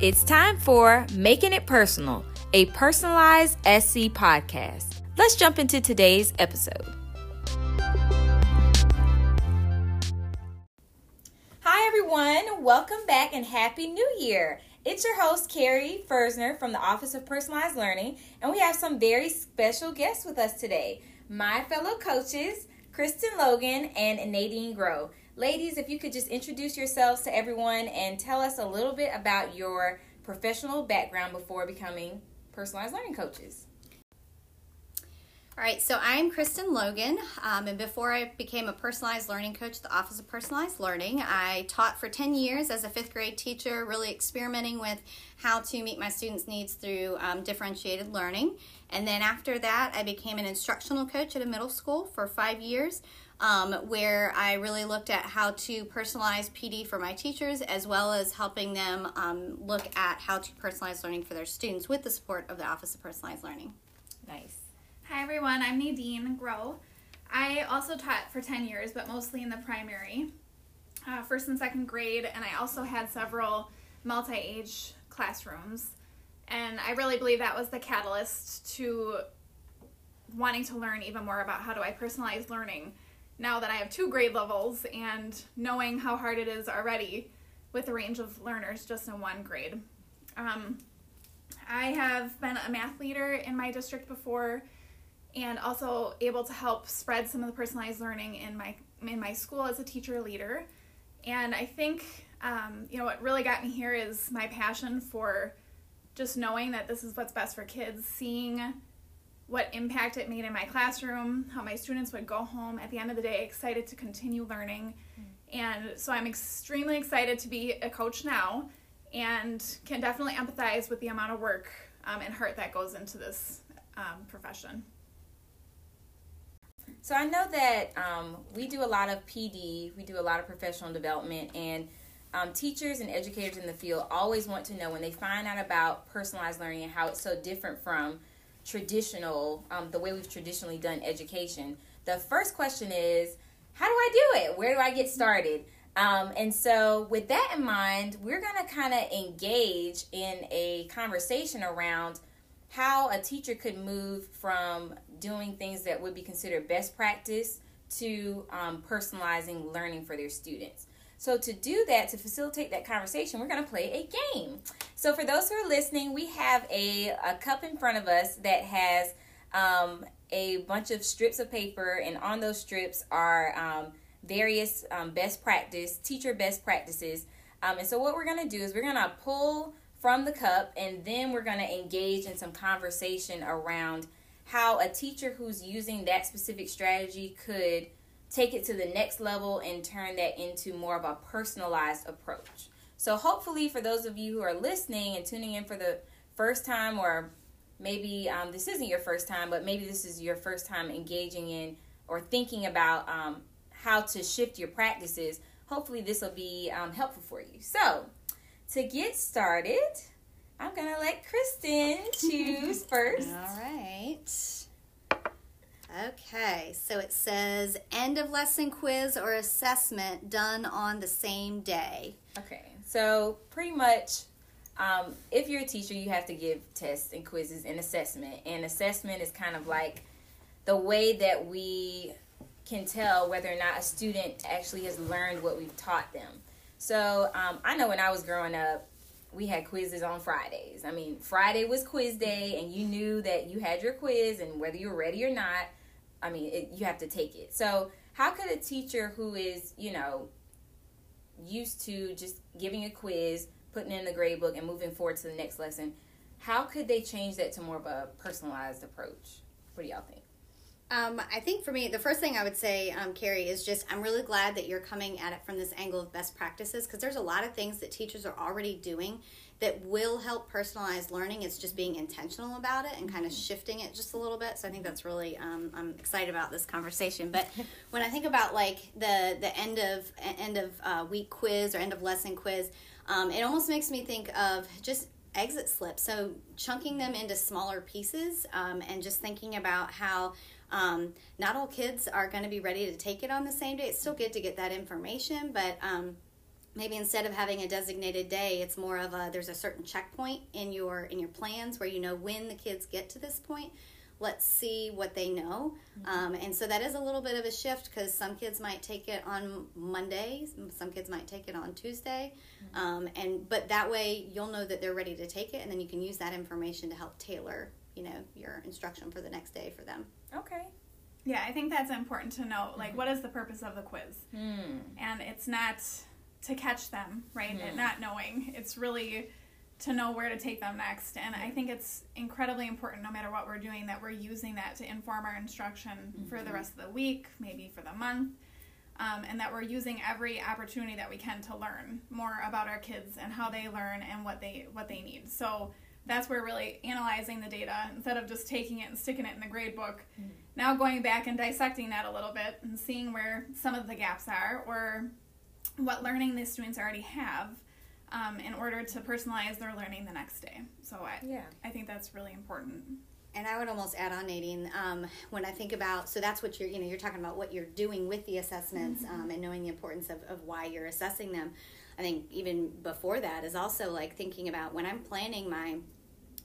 It's time for Making It Personal, a PersonalizeSC podcast. Let's jump into today's episode. Hi, everyone. Welcome back and Happy New Year. It's your host, Carrie Fersner from the Office of Personalized Learning, and we have some very special guests with us today. My fellow coaches, Kristen Logan and Nadine Grow. Ladies, if you could just introduce yourselves to everyone and tell us a little bit about your professional background before becoming personalized learning coaches. All right, so I'm Kristen Logan, um, and before I became a personalized learning coach at the Office of Personalized Learning, I taught for 10 years as a fifth grade teacher, really experimenting with how to meet my students' needs through um, differentiated learning. And then after that, I became an instructional coach at a middle school for five years, um, where I really looked at how to personalize PD for my teachers as well as helping them um, look at how to personalize learning for their students with the support of the Office of Personalized Learning. Nice. Hi everyone, I'm Nadine Grow. I also taught for 10 years, but mostly in the primary, uh, first and second grade, and I also had several multi age classrooms. And I really believe that was the catalyst to wanting to learn even more about how do I personalize learning now that I have two grade levels and knowing how hard it is already with a range of learners just in one grade. Um, I have been a math leader in my district before and also able to help spread some of the personalized learning in my in my school as a teacher leader. And I think um, you know what really got me here is my passion for just knowing that this is what's best for kids, seeing what impact it made in my classroom, how my students would go home at the end of the day excited to continue learning. Mm. And so I'm extremely excited to be a coach now and can definitely empathize with the amount of work um, and heart that goes into this um, profession. So I know that um, we do a lot of PD, we do a lot of professional development, and um, teachers and educators in the field always want to know when they find out about personalized learning and how it's so different from traditional, um, the way we've traditionally done education. The first question is, how do I do it? Where do I get started? Um, and so, with that in mind, we're going to kind of engage in a conversation around how a teacher could move from doing things that would be considered best practice to um, personalizing learning for their students. So, to do that, to facilitate that conversation, we're going to play a game. So, for those who are listening, we have a, a cup in front of us that has um, a bunch of strips of paper, and on those strips are um, various um, best practice, teacher best practices. Um, and so, what we're going to do is we're going to pull from the cup, and then we're going to engage in some conversation around how a teacher who's using that specific strategy could take it to the next level and turn that into more of a personalized approach. So, hopefully, for those of you who are listening and tuning in for the first time, or maybe um, this isn't your first time, but maybe this is your first time engaging in or thinking about um, how to shift your practices, hopefully, this will be um, helpful for you. So, to get started, I'm going to let Kristen choose first. All right. Okay, so it says end of lesson quiz or assessment done on the same day. Okay, so pretty much um, if you're a teacher, you have to give tests and quizzes and assessment. And assessment is kind of like the way that we can tell whether or not a student actually has learned what we've taught them. So um, I know when I was growing up, we had quizzes on Fridays. I mean, Friday was quiz day, and you knew that you had your quiz, and whether you were ready or not, I mean, it, you have to take it. So, how could a teacher who is, you know, used to just giving a quiz, putting in the grade book, and moving forward to the next lesson, how could they change that to more of a personalized approach? What do y'all think? Um, I think for me, the first thing I would say, um, Carrie, is just I'm really glad that you're coming at it from this angle of best practices because there's a lot of things that teachers are already doing that will help personalize learning. It's just being intentional about it and kind of mm-hmm. shifting it just a little bit. So I think that's really um, I'm excited about this conversation. But when I think about like the the end of end of uh, week quiz or end of lesson quiz, um, it almost makes me think of just exit slips. So chunking them into smaller pieces um, and just thinking about how um, not all kids are going to be ready to take it on the same day. It's still good to get that information, but um, maybe instead of having a designated day it's more of a there's a certain checkpoint in your in your plans where you know when the kids get to this point let's see what they know mm-hmm. um, and so that is a little bit of a shift because some kids might take it on monday some kids might take it on tuesday mm-hmm. um, and but that way you'll know that they're ready to take it and then you can use that information to help tailor you know your instruction for the next day for them okay yeah i think that's important to know like mm-hmm. what is the purpose of the quiz mm. and it's not to catch them right mm. and not knowing it's really to know where to take them next. And I think it's incredibly important, no matter what we're doing, that we're using that to inform our instruction mm-hmm. for the mm-hmm. rest of the week, maybe for the month, um, and that we're using every opportunity that we can to learn more about our kids and how they learn and what they what they need. So that's where really analyzing the data instead of just taking it and sticking it in the grade book. Mm-hmm. Now going back and dissecting that a little bit and seeing where some of the gaps are or what learning the students already have um, in order to personalize their learning the next day. So I, yeah. I think that's really important. And I would almost add on, Nadine, um, when I think about, so that's what you're, you know, you're talking about what you're doing with the assessments mm-hmm. um, and knowing the importance of, of why you're assessing them. I think even before that is also like thinking about when I'm planning my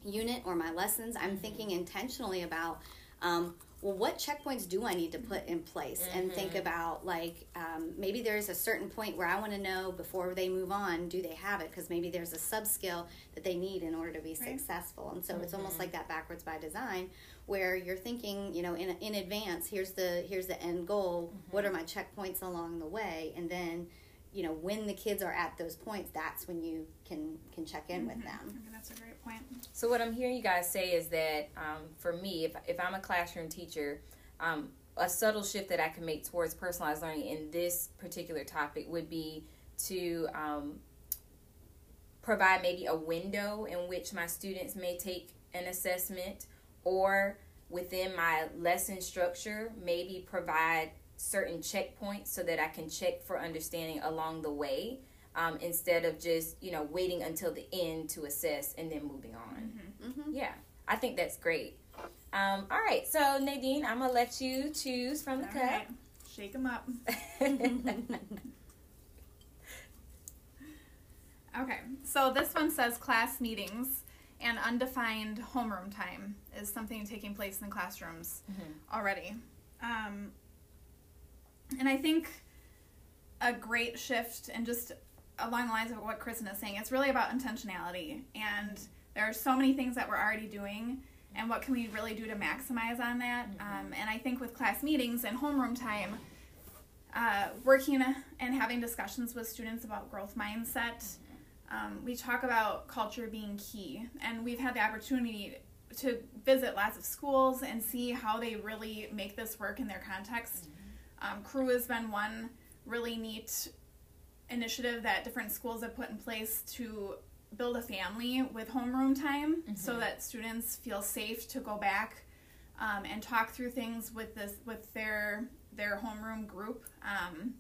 unit or my lessons, I'm thinking intentionally about um, well, what checkpoints do I need to put in place mm-hmm. and think mm-hmm. about like um, maybe there's a certain point where I want to know before they move on, do they have it? Because maybe there's a sub skill that they need in order to be right. successful. And so mm-hmm. it's almost mm-hmm. like that backwards by design where you're thinking, you know, in, in advance, here's the, here's the end goal. Mm-hmm. What are my checkpoints along the way? And then, you know, when the kids are at those points, that's when you can, can check in with mm-hmm. them. That's a great point. So what I'm hearing you guys say is that um, for me, if if I'm a classroom teacher, um, a subtle shift that I can make towards personalized learning in this particular topic would be to um, provide maybe a window in which my students may take an assessment or within my lesson structure maybe provide certain checkpoints so that I can check for understanding along the way um, instead of just you know waiting until the end to assess and then moving on. Mm-hmm. Mm-hmm. Yeah, I think that's great. Um, all right, so Nadine, I'm gonna let you choose from the all cup. Right. Shake them up. okay, so this one says class meetings and undefined homeroom time is something taking place in classrooms mm-hmm. already. Um, and I think a great shift and just along the lines of what Kristen is saying, it's really about intentionality. And there are so many things that we're already doing, and what can we really do to maximize on that? Mm-hmm. Um, and I think with class meetings and homeroom time, uh, working and having discussions with students about growth mindset, um, we talk about culture being key. And we've had the opportunity to visit lots of schools and see how they really make this work in their context. Mm-hmm. Um, Crew has been one really neat initiative that different schools have put in place to build a family with homeroom time mm-hmm. so that students feel safe to go back um, and talk through things with this with their their homeroom group um,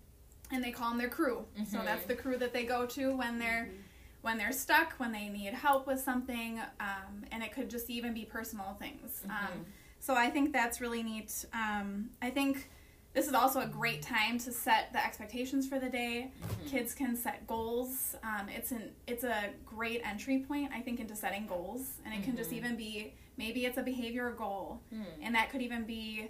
and they call them their crew mm-hmm. so that's the crew that they go to when they're mm-hmm. when they're stuck when they need help with something um, and it could just even be personal things um, mm-hmm. so i think that's really neat um, i think this is also a great time to set the expectations for the day. Mm-hmm. Kids can set goals. Um, it's an it's a great entry point, I think, into setting goals, and it mm-hmm. can just mm-hmm. even be maybe it's a behavior goal, mm. and that could even be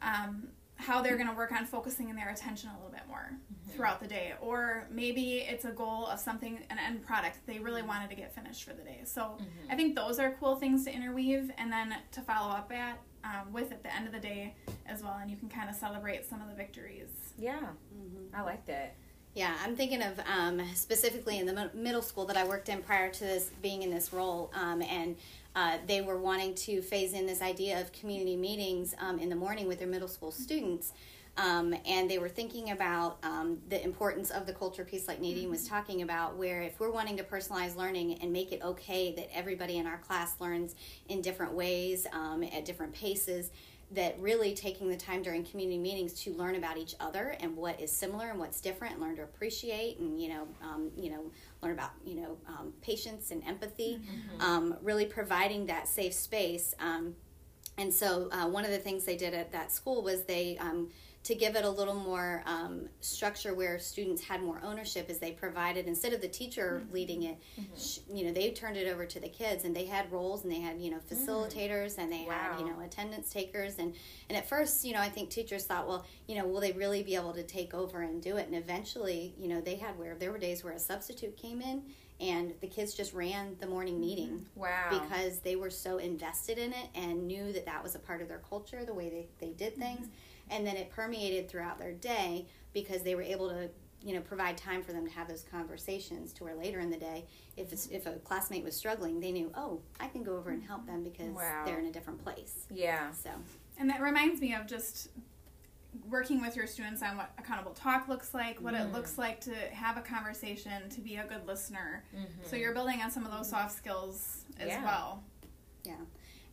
um, how they're going to work on focusing in their attention a little bit more. Throughout the day, or maybe it's a goal of something an end product they really mm-hmm. wanted to get finished for the day. So mm-hmm. I think those are cool things to interweave, and then to follow up at um, with at the end of the day as well, and you can kind of celebrate some of the victories. Yeah, mm-hmm. I like that. Yeah, I'm thinking of um, specifically in the middle school that I worked in prior to this being in this role, um, and uh, they were wanting to phase in this idea of community meetings um, in the morning with their middle school students. Um, and they were thinking about um, the importance of the culture piece, like Nadine was mm-hmm. talking about, where if we're wanting to personalize learning and make it okay that everybody in our class learns in different ways um, at different paces, that really taking the time during community meetings to learn about each other and what is similar and what's different, learn to appreciate, and you know, um, you know, learn about you know um, patience and empathy, mm-hmm. Um, really providing that safe space. and so, uh, one of the things they did at that school was they to give it a little more um, structure where students had more ownership as they provided instead of the teacher mm-hmm. leading it mm-hmm. sh- you know they turned it over to the kids and they had roles and they had you know mm. facilitators mm. and they wow. had you know attendance takers and and at first you know i think teachers thought well you know will they really be able to take over and do it and eventually you know they had where there were days where a substitute came in and the kids just ran the morning meeting wow because they were so invested in it and knew that that was a part of their culture the way they, they did things mm-hmm and then it permeated throughout their day because they were able to you know provide time for them to have those conversations to where later in the day if it's if a classmate was struggling they knew oh i can go over and help them because wow. they're in a different place yeah so and that reminds me of just working with your students on what accountable talk looks like what mm. it looks like to have a conversation to be a good listener mm-hmm. so you're building on some of those soft skills as yeah. well yeah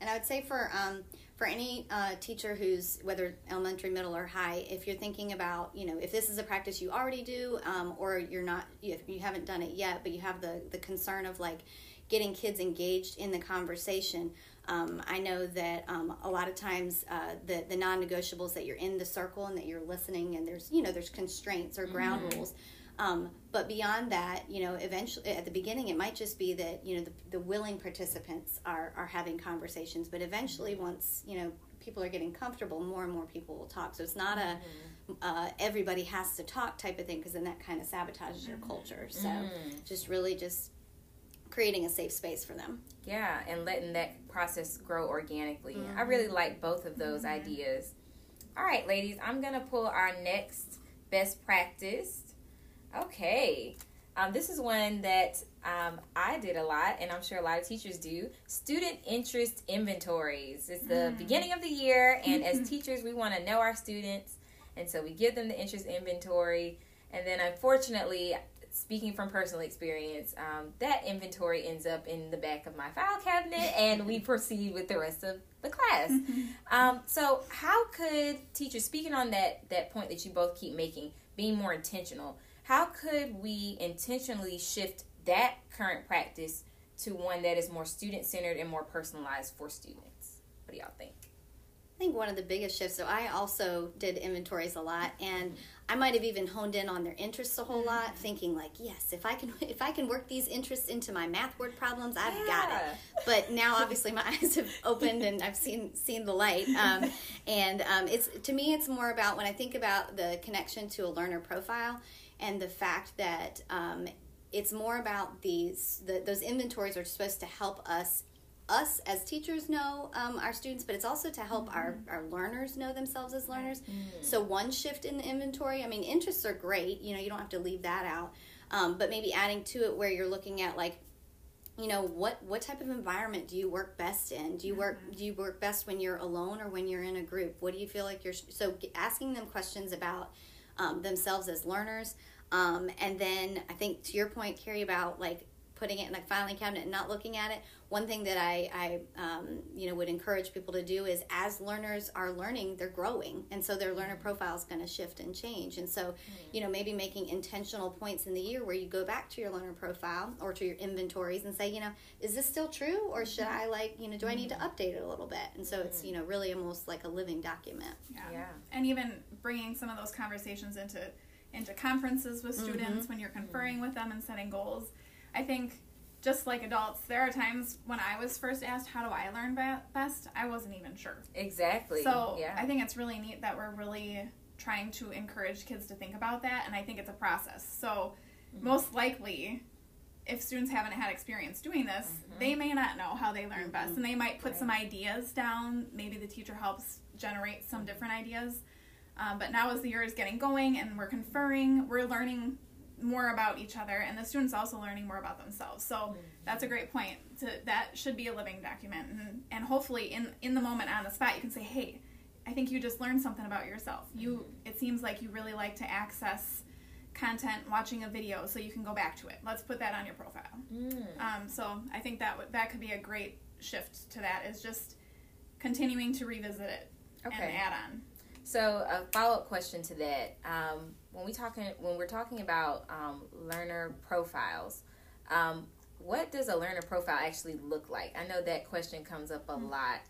and i would say for um, for any uh, teacher who's whether elementary middle or high if you're thinking about you know if this is a practice you already do um, or you're not you, you haven't done it yet but you have the the concern of like getting kids engaged in the conversation um, I know that um, a lot of times uh, the the non-negotiables that you're in the circle and that you're listening and there's you know there's constraints or ground mm-hmm. rules um, but beyond that, you know, eventually at the beginning, it might just be that you know the, the willing participants are are having conversations. But eventually, once you know people are getting comfortable, more and more people will talk. So it's not a mm-hmm. uh, everybody has to talk type of thing because then that kind of sabotages your culture. So mm. just really just creating a safe space for them. Yeah, and letting that process grow organically. Mm-hmm. I really like both of those mm-hmm. ideas. All right, ladies, I'm gonna pull our next best practice Okay. Um, this is one that um, I did a lot, and I'm sure a lot of teachers do. Student interest inventories. It's the mm. beginning of the year, and as teachers, we want to know our students, and so we give them the interest inventory. And then, unfortunately, speaking from personal experience, um, that inventory ends up in the back of my file cabinet, and we proceed with the rest of the class. Um, so, how could teachers, speaking on that that point that you both keep making, being more intentional? How could we intentionally shift that current practice to one that is more student centered and more personalized for students? What do y'all think? I think one of the biggest shifts. So I also did inventories a lot, and I might have even honed in on their interests a whole lot, thinking like, yes, if I can, if I can work these interests into my math word problems, I've yeah. got it. But now, obviously, my eyes have opened and I've seen seen the light. Um, and um, it's to me, it's more about when I think about the connection to a learner profile and the fact that um, it's more about these the, those inventories are supposed to help us us as teachers know um, our students but it's also to help mm-hmm. our, our learners know themselves as learners mm-hmm. so one shift in the inventory i mean interests are great you know you don't have to leave that out um, but maybe adding to it where you're looking at like you know what what type of environment do you work best in do you work mm-hmm. do you work best when you're alone or when you're in a group what do you feel like you're so asking them questions about um, themselves as learners. Um, and then I think to your point, Carrie, about like putting it in a filing cabinet and not looking at it. One thing that I, I um, you know, would encourage people to do is as learners are learning, they're growing, and so their learner profile is going to shift and change. And so, mm-hmm. you know, maybe making intentional points in the year where you go back to your learner profile or to your inventories and say, you know, is this still true, or should mm-hmm. I like, you know, do I need to mm-hmm. update it a little bit? And so it's, you know, really almost like a living document. Yeah. yeah. And even bringing some of those conversations into into conferences with students mm-hmm. when you're conferring with them and setting goals. I think just like adults, there are times when I was first asked, How do I learn best? I wasn't even sure. Exactly. So yeah. I think it's really neat that we're really trying to encourage kids to think about that, and I think it's a process. So, mm-hmm. most likely, if students haven't had experience doing this, mm-hmm. they may not know how they learn mm-hmm. best, and they might put right. some ideas down. Maybe the teacher helps generate some different ideas. Um, but now, as the year is getting going and we're conferring, we're learning more about each other, and the students also learning more about themselves. So that's a great point. To, that should be a living document, and, and hopefully, in in the moment on the spot, you can say, "Hey, I think you just learned something about yourself. You, it seems like you really like to access." content watching a video so you can go back to it let's put that on your profile mm. um, so i think that w- that could be a great shift to that is just continuing to revisit it okay. and add on so a follow up question to that: um, when we talking when we're talking about um, learner profiles, um, what does a learner profile actually look like? I know that question comes up a mm-hmm. lot.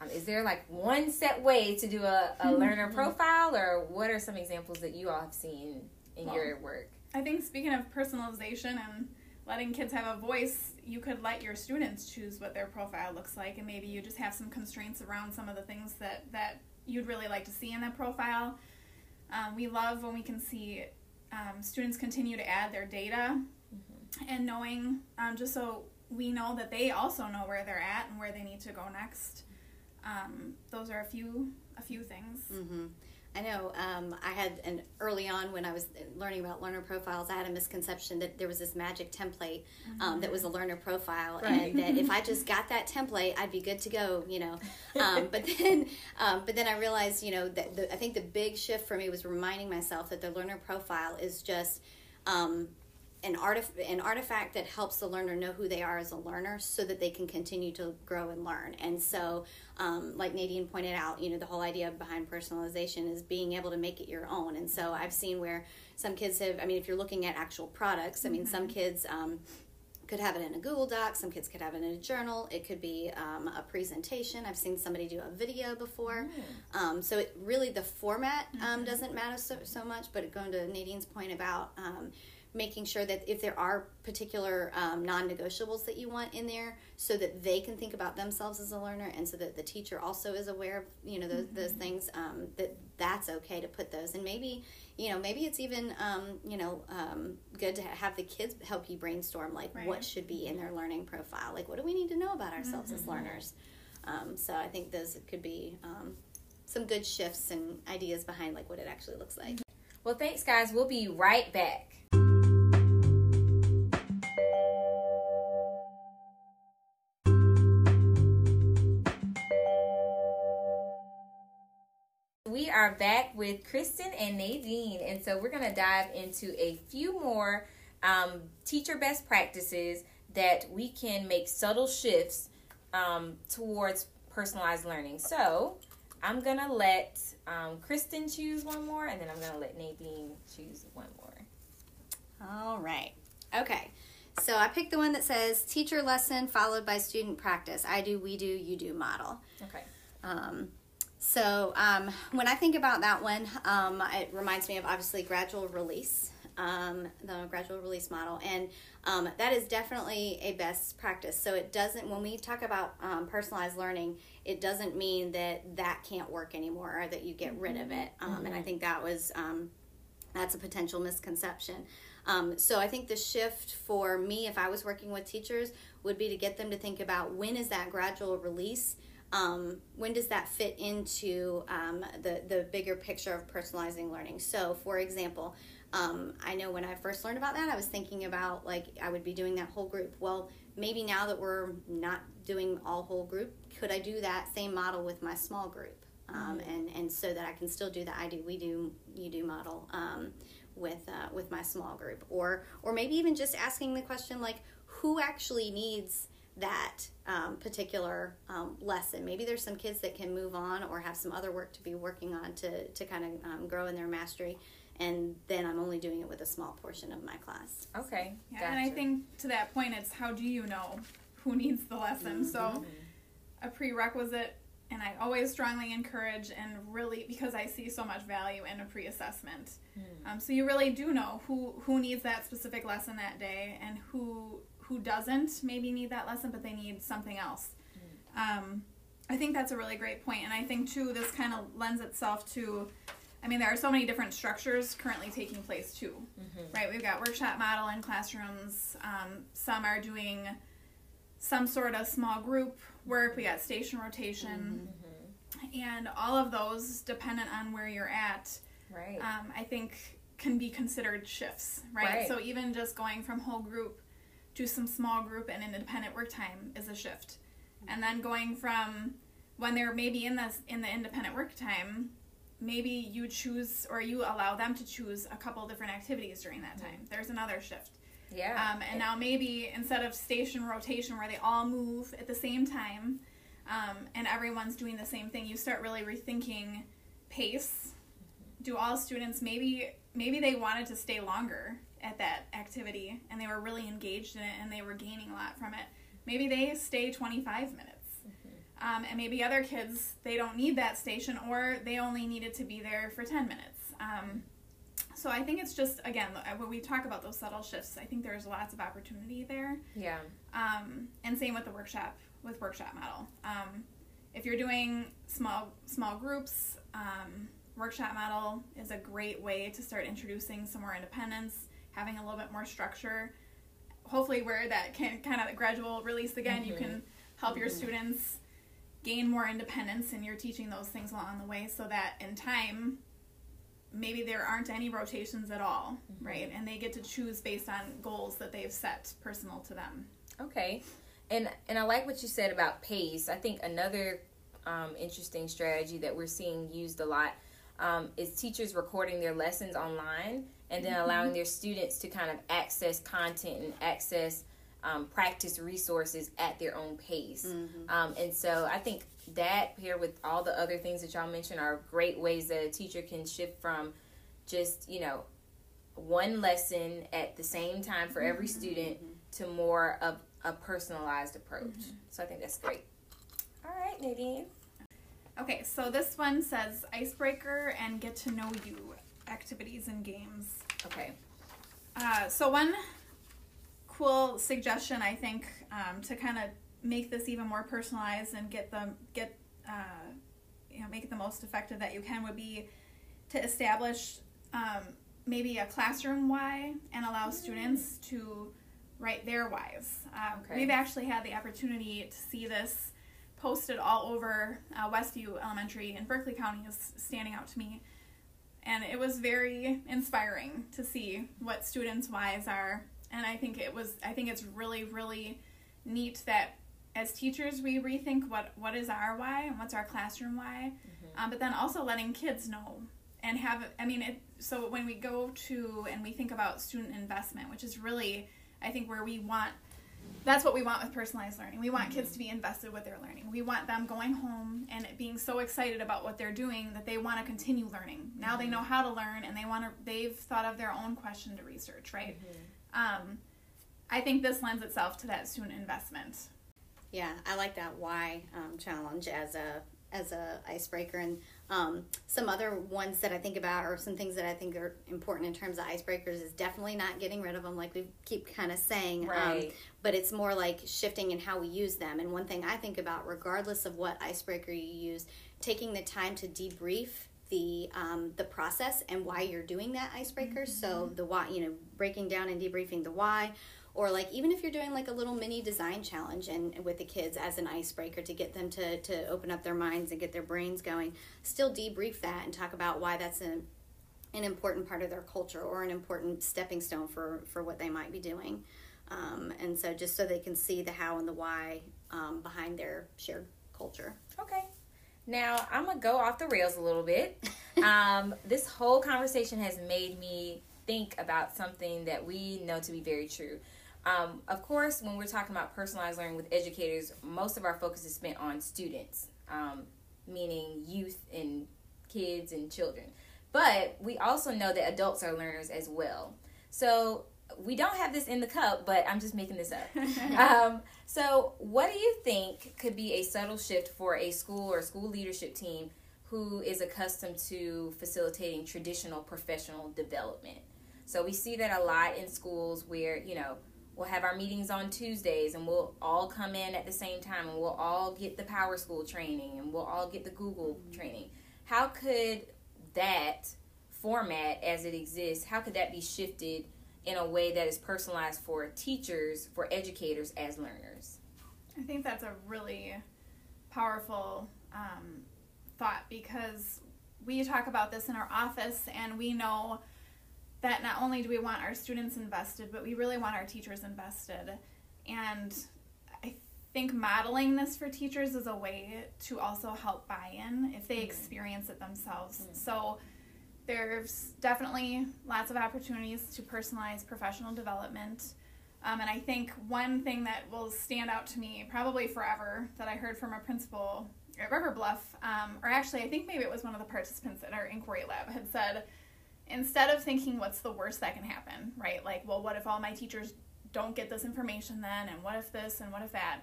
Um, is there like one set way to do a, a Mm-hmm. learner profile, or what are some examples that you all have seen in Well, your work? I think speaking of personalization and letting kids have a voice, you could let your students choose what their profile looks like, and maybe you just have some constraints around some of the things that that you'd really like to see in that profile. Um, we love when we can see um, students continue to add their data and knowing um, just so we know that they also know where they're at and where they need to go next. Um, those are a few a few things. hmm I know um, I had an early on when I was learning about learner profiles, I had a misconception that there was this magic template um, that was a learner profile, Right. and that if I just got that template, I'd be good to go, you know. Um, but then, um, but then I realized, you know, that the, I think the big shift for me was reminding myself that the learner profile is just. Um, an, artif- an artifact that helps the learner know who they are as a learner so that they can continue to grow and learn. And so, um, like Nadine pointed out, you know, the whole idea behind personalization is being able to make it your own. And so I've seen where some kids have, I mean, if you're looking at actual products, I mean, some kids, um, could have it in a Google Doc. Some kids could have it in a journal. It could be um, a presentation. I've seen somebody do a video before. Um, so it really the format um, doesn't matter so, so much. But going to Nadine's point about um, making sure that if there are particular um, non-negotiables that you want in there, so that they can think about themselves as a learner, and so that the teacher also is aware of you know those, those things. Um, that that's okay to put those, and maybe you know maybe it's even um, you know um, good to have the kids help you brainstorm like Right. what should be in their learning profile, like what do we need to know about ourselves as learners. Um, so I think those could be um, some good shifts and ideas behind like what it actually looks like. Well, thanks, guys. We'll be right back. Are back with Kristen and Nadine, and so we're going to dive into a few more um, teacher best practices that we can make subtle shifts um, towards personalized learning. So I'm going to let um, Kristen choose one more, and then I'm going to let Nadine choose one more. All right. Okay. So I picked the one that says teacher lesson followed by student practice. I do, we do, you do model. Okay. Um, so um, when I think about that one, um, it reminds me of obviously gradual release, um, the gradual release model, and um, that is definitely a best practice. So it doesn't when we talk about um, personalized learning, it doesn't mean that that can't work anymore or that you get rid of it. Um, And I think that was um, that's a potential misconception. Um, so I think the shift for me, if I was working with teachers, would be to get them to think about when is that gradual release. Um, when does that fit into um, the the bigger picture of personalizing learning? So, for example, um, I know when I first learned about that, I was thinking about like I would be doing that whole group. Well, maybe now that we're not doing all whole group, could I do that same model with my small group? Um, and and so that I can still do the I do we do you do model um, with uh, with my small group, or or maybe even just asking the question like who actually needs that um, particular um, lesson. Maybe there's some kids that can move on or have some other work to be working on to to kind of um, grow in their mastery, and then I'm only doing it with a small portion of my class. Okay. Yeah, and I think to that point, it's how do you know who needs the lesson? So, a prerequisite, and I always strongly encourage and really because I see so much value in a pre-assessment. Um, so you really do know who who needs that specific lesson that day and who who doesn't maybe need that lesson, but they need something else. Um, I think that's a really great point, and I think too this kind of lends itself to. I mean, there are so many different structures currently taking place too, right? We've got workshop model in classrooms. Um, some are doing some sort of small group work. We got station rotation, and all of those, dependent on where you're at, Right. um, I think can be considered shifts, right? Right. So even just going from whole group to some small group and independent work time is a shift, and then going from when they're maybe in this in the independent work time, maybe you choose or you allow them to choose a couple different activities during that time. There's another shift. yeah. Um, and now maybe instead of station rotation where they all move at the same time um, and everyone's doing the same thing, you start really rethinking pace. Do all students maybe maybe they wanted to stay longer at that activity and they were really engaged in it and they were gaining a lot from it. Maybe they stay 25 minutes. Um, and maybe other kids, they don't need that station or they only needed to be there for 10 minutes. Um, so I think it's just, again, uh, when we talk about those subtle shifts, I think there's lots of opportunity there. Yeah. Um, and same with the workshop, with workshop model. Um, if you're doing small small groups, um, workshop model is a great way to start introducing some more independence, having a little bit more structure. Hopefully, where that can kind of gradual release again, mm-hmm. you can help mm-hmm. your students gain more independence and you're teaching those things along the way so that in time maybe there aren't any rotations at all, mm-hmm. right? And they get to choose based on goals that they've set personal to them. Okay. And and I like what you said about pace. I think another um, interesting strategy that we're seeing used a lot um, is teachers recording their lessons online and then mm-hmm. allowing their students to kind of access content and access um, practice resources at their own pace. Mm-hmm. Um, and so I think that paired with all the other things that y'all mentioned are great ways that a teacher can shift from just, you know, one lesson at the same time for every mm-hmm. student to more of a personalized approach. Mm-hmm. So I think that's great. All right, Nadine. Okay, so this one says icebreaker and get to know you activities and games. Okay. Uh, so one cool suggestion I think um, to kind of make this even more personalized and get them get uh, you know make it the most effective that you can would be to establish um, maybe a classroom why and allow mm. students to write their whys. Um, okay. We've actually had the opportunity to see this posted all over uh, Westview Elementary in Berkeley County is standing out to me. And it was very inspiring to see what students' whys are. And I think it was I think it's really, really neat that as teachers we rethink what, what is our why and what's our classroom why. Mm-hmm. Um, but then also letting kids know and have I mean it so when we go to and we think about student investment, which is really I think where we want that's what we want with personalized learning. We want mm-hmm. kids to be invested with their learning. We want them going home and being so excited about what they're doing that they want to continue learning. Now mm-hmm. they know how to learn and they want to they've thought of their own question to research, right? Mm-hmm. Um, I think this lends itself to that student investment. Yeah, I like that why um, challenge as a as a icebreaker and um, some other ones that I think about or some things that I think are important in terms of icebreakers is definitely not getting rid of them like we keep kind of saying um, right. Um, but it's more like shifting in how we use them and one thing I think about regardless of what icebreaker you use taking the time to debrief the um, the process and why you're doing that icebreaker mm-hmm. so the why you know breaking down and debriefing the why or like even if you're doing like a little mini design challenge and with the kids as an icebreaker to get them to to open up their minds and get their brains going still debrief that and talk about why that's an an important part of their culture or an important stepping stone for for what they might be doing. Um, and so just so they can see the how and the why um, behind their shared culture. Okay. Now i'm gonna go off the rails a little bit. Um, this whole conversation has made me think about something that we know to be very true um, of course, when we're talking about personalized learning with educators, most of our focus is spent on students, um, meaning youth and kids and children. But we also know that adults are learners as well. So we don't have this in the cup, but I'm just making this up. um, so, what do you think could be a subtle shift for a school or school leadership team who is accustomed to facilitating traditional professional development? So, we see that a lot in schools where, you know, we'll have our meetings on Tuesdays and we'll all come in at the same time and we'll all get the PowerSchool training and we'll all get the Google mm-hmm. training. How could that format as it exists, how could that be shifted in a way that is personalized for teachers, for educators as learners? I think that's a really powerful um, thought because we talk about this in our office and we know that not only do we want our students invested, but we really want our teachers invested. And I think modeling this for teachers is a way to also help buy in if they mm-hmm. experience it themselves. Mm-hmm. So there's definitely lots of opportunities to personalize professional development. Um, and I think one thing that will stand out to me probably forever that I heard from a principal at River Bluff, um, or actually, I think maybe it was one of the participants in our inquiry lab, had said, instead of thinking what's the worst that can happen, right? Like, well, what if all my teachers don't get this information then? And what if this and what if that?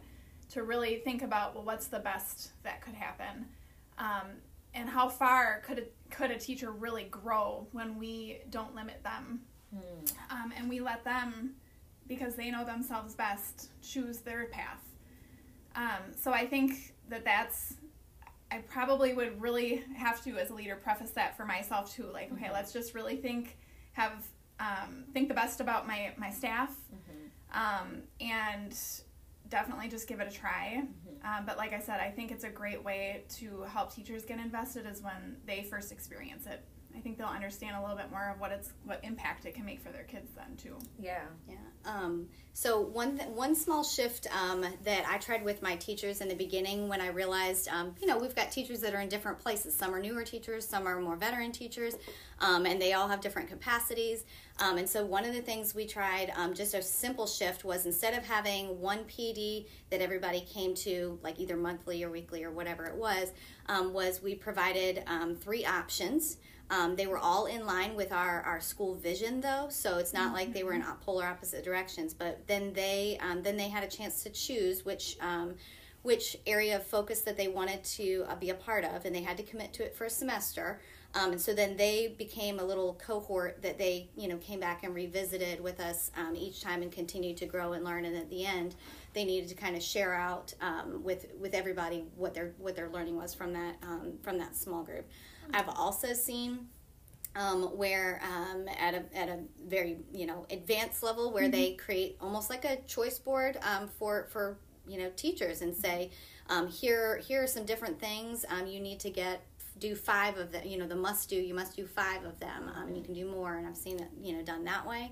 to really think about well, what's the best that could happen, um, and how far could a, could a teacher really grow when we don't limit them, um, and we let them, because they know themselves best, choose their path. Um, so I think that that's I probably would really have to, as a leader, preface that for myself too. Like, okay, let's just really think, have um, think the best about my my staff, um, and definitely just give it a try. Um, but like I said, I think it's a great way to help teachers get invested is when they first experience it. I think they'll understand a little bit more of what it's what impact it can make for their kids then too. Yeah. Yeah. Um, so one th- one small shift um, that I tried with my teachers in the beginning when I realized, um, you know, we've got teachers that are in different places. Some are newer teachers, some are more veteran teachers, um, and they all have different capacities. Um, and so one of the things we tried, um, just a simple shift, was instead of having one PD that everybody came to, like either monthly or weekly or whatever it was, um, was we provided um, three options. Um, they were all in line with our, our school vision, though, so it's not like they were in polar opposite directions. But then they um, then they had a chance to choose which um, which area of focus that they wanted to uh, be a part of, and they had to commit to it for a semester. Um, and so then they became a little cohort that they you know came back and revisited with us um, each time and continued to grow and learn. And at the end, they needed to kind of share out um, with with everybody what their what their learning was from that um, from that small group. I've also seen um, where um, at a at a very you know advanced level where they create almost like a choice board um, for for you know teachers and say um, here here are some different things um, you need to get do five of them you know the must do you must do five of them um, and you can do more and I've seen it you know done that way.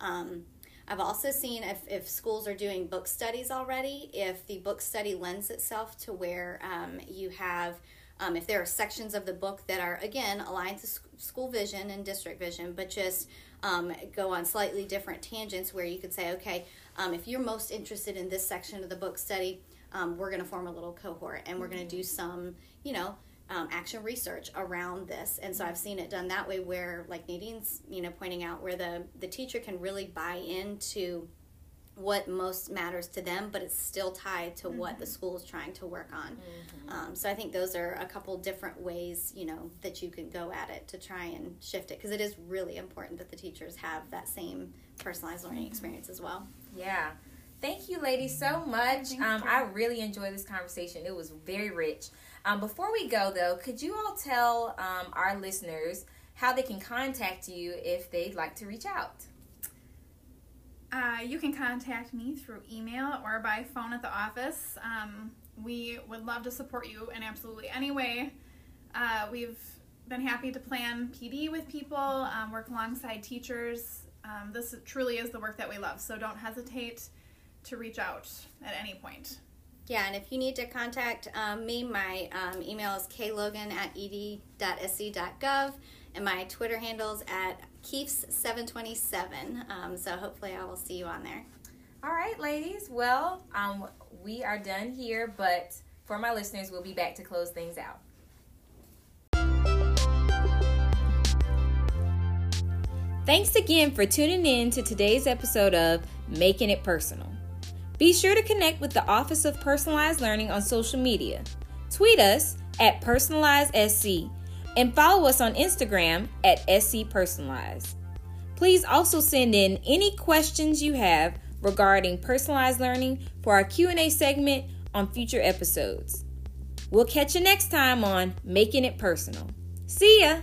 Um, I've also seen if, if schools are doing book studies already, if the book study lends itself to where um, you have, um, if there are sections of the book that are, again, aligned to sc- school vision and district vision, but just um, go on slightly different tangents where you could say, okay, um, if you're most interested in this section of the book study, um, we're going to form a little cohort and we're going to do some, you know, um, action research around this and so i've seen it done that way where like nadine's you know pointing out where the the teacher can really buy into what most matters to them but it's still tied to what the school is trying to work on um, so i think those are a couple different ways you know that you can go at it to try and shift it because it is really important that the teachers have that same personalized learning experience as well Yeah. Thank you, ladies, so much. Um. I really enjoyed this conversation. It was very rich. Um, before we go, though, could you all tell um, our listeners how they can contact you if they'd like to reach out? Uh, you can contact me through email or by phone at the office. Um, we would love to support you in absolutely any way. Uh, we've been happy to plan PD with people, um, work alongside teachers. Um, this truly is the work that we love, so don't hesitate to reach out at any point. Yeah, and if you need to contact um, me, my um, email is klogan at ed.sc.gov, and my Twitter handle's at keefs727. Um, so hopefully I will see you on there. All right, ladies. Well, um, we are done here, but for my listeners, we'll be back to close things out. Thanks again for tuning in to today's episode of Making It Personal. Be sure to connect with the Office of Personalized Learning on social media. Tweet us at PersonalizeSC and follow us on Instagram at SCPersonalize. Please also send in any questions you have regarding personalized learning for our Q&A segment on future episodes. We'll catch you next time on Making It Personal. See ya!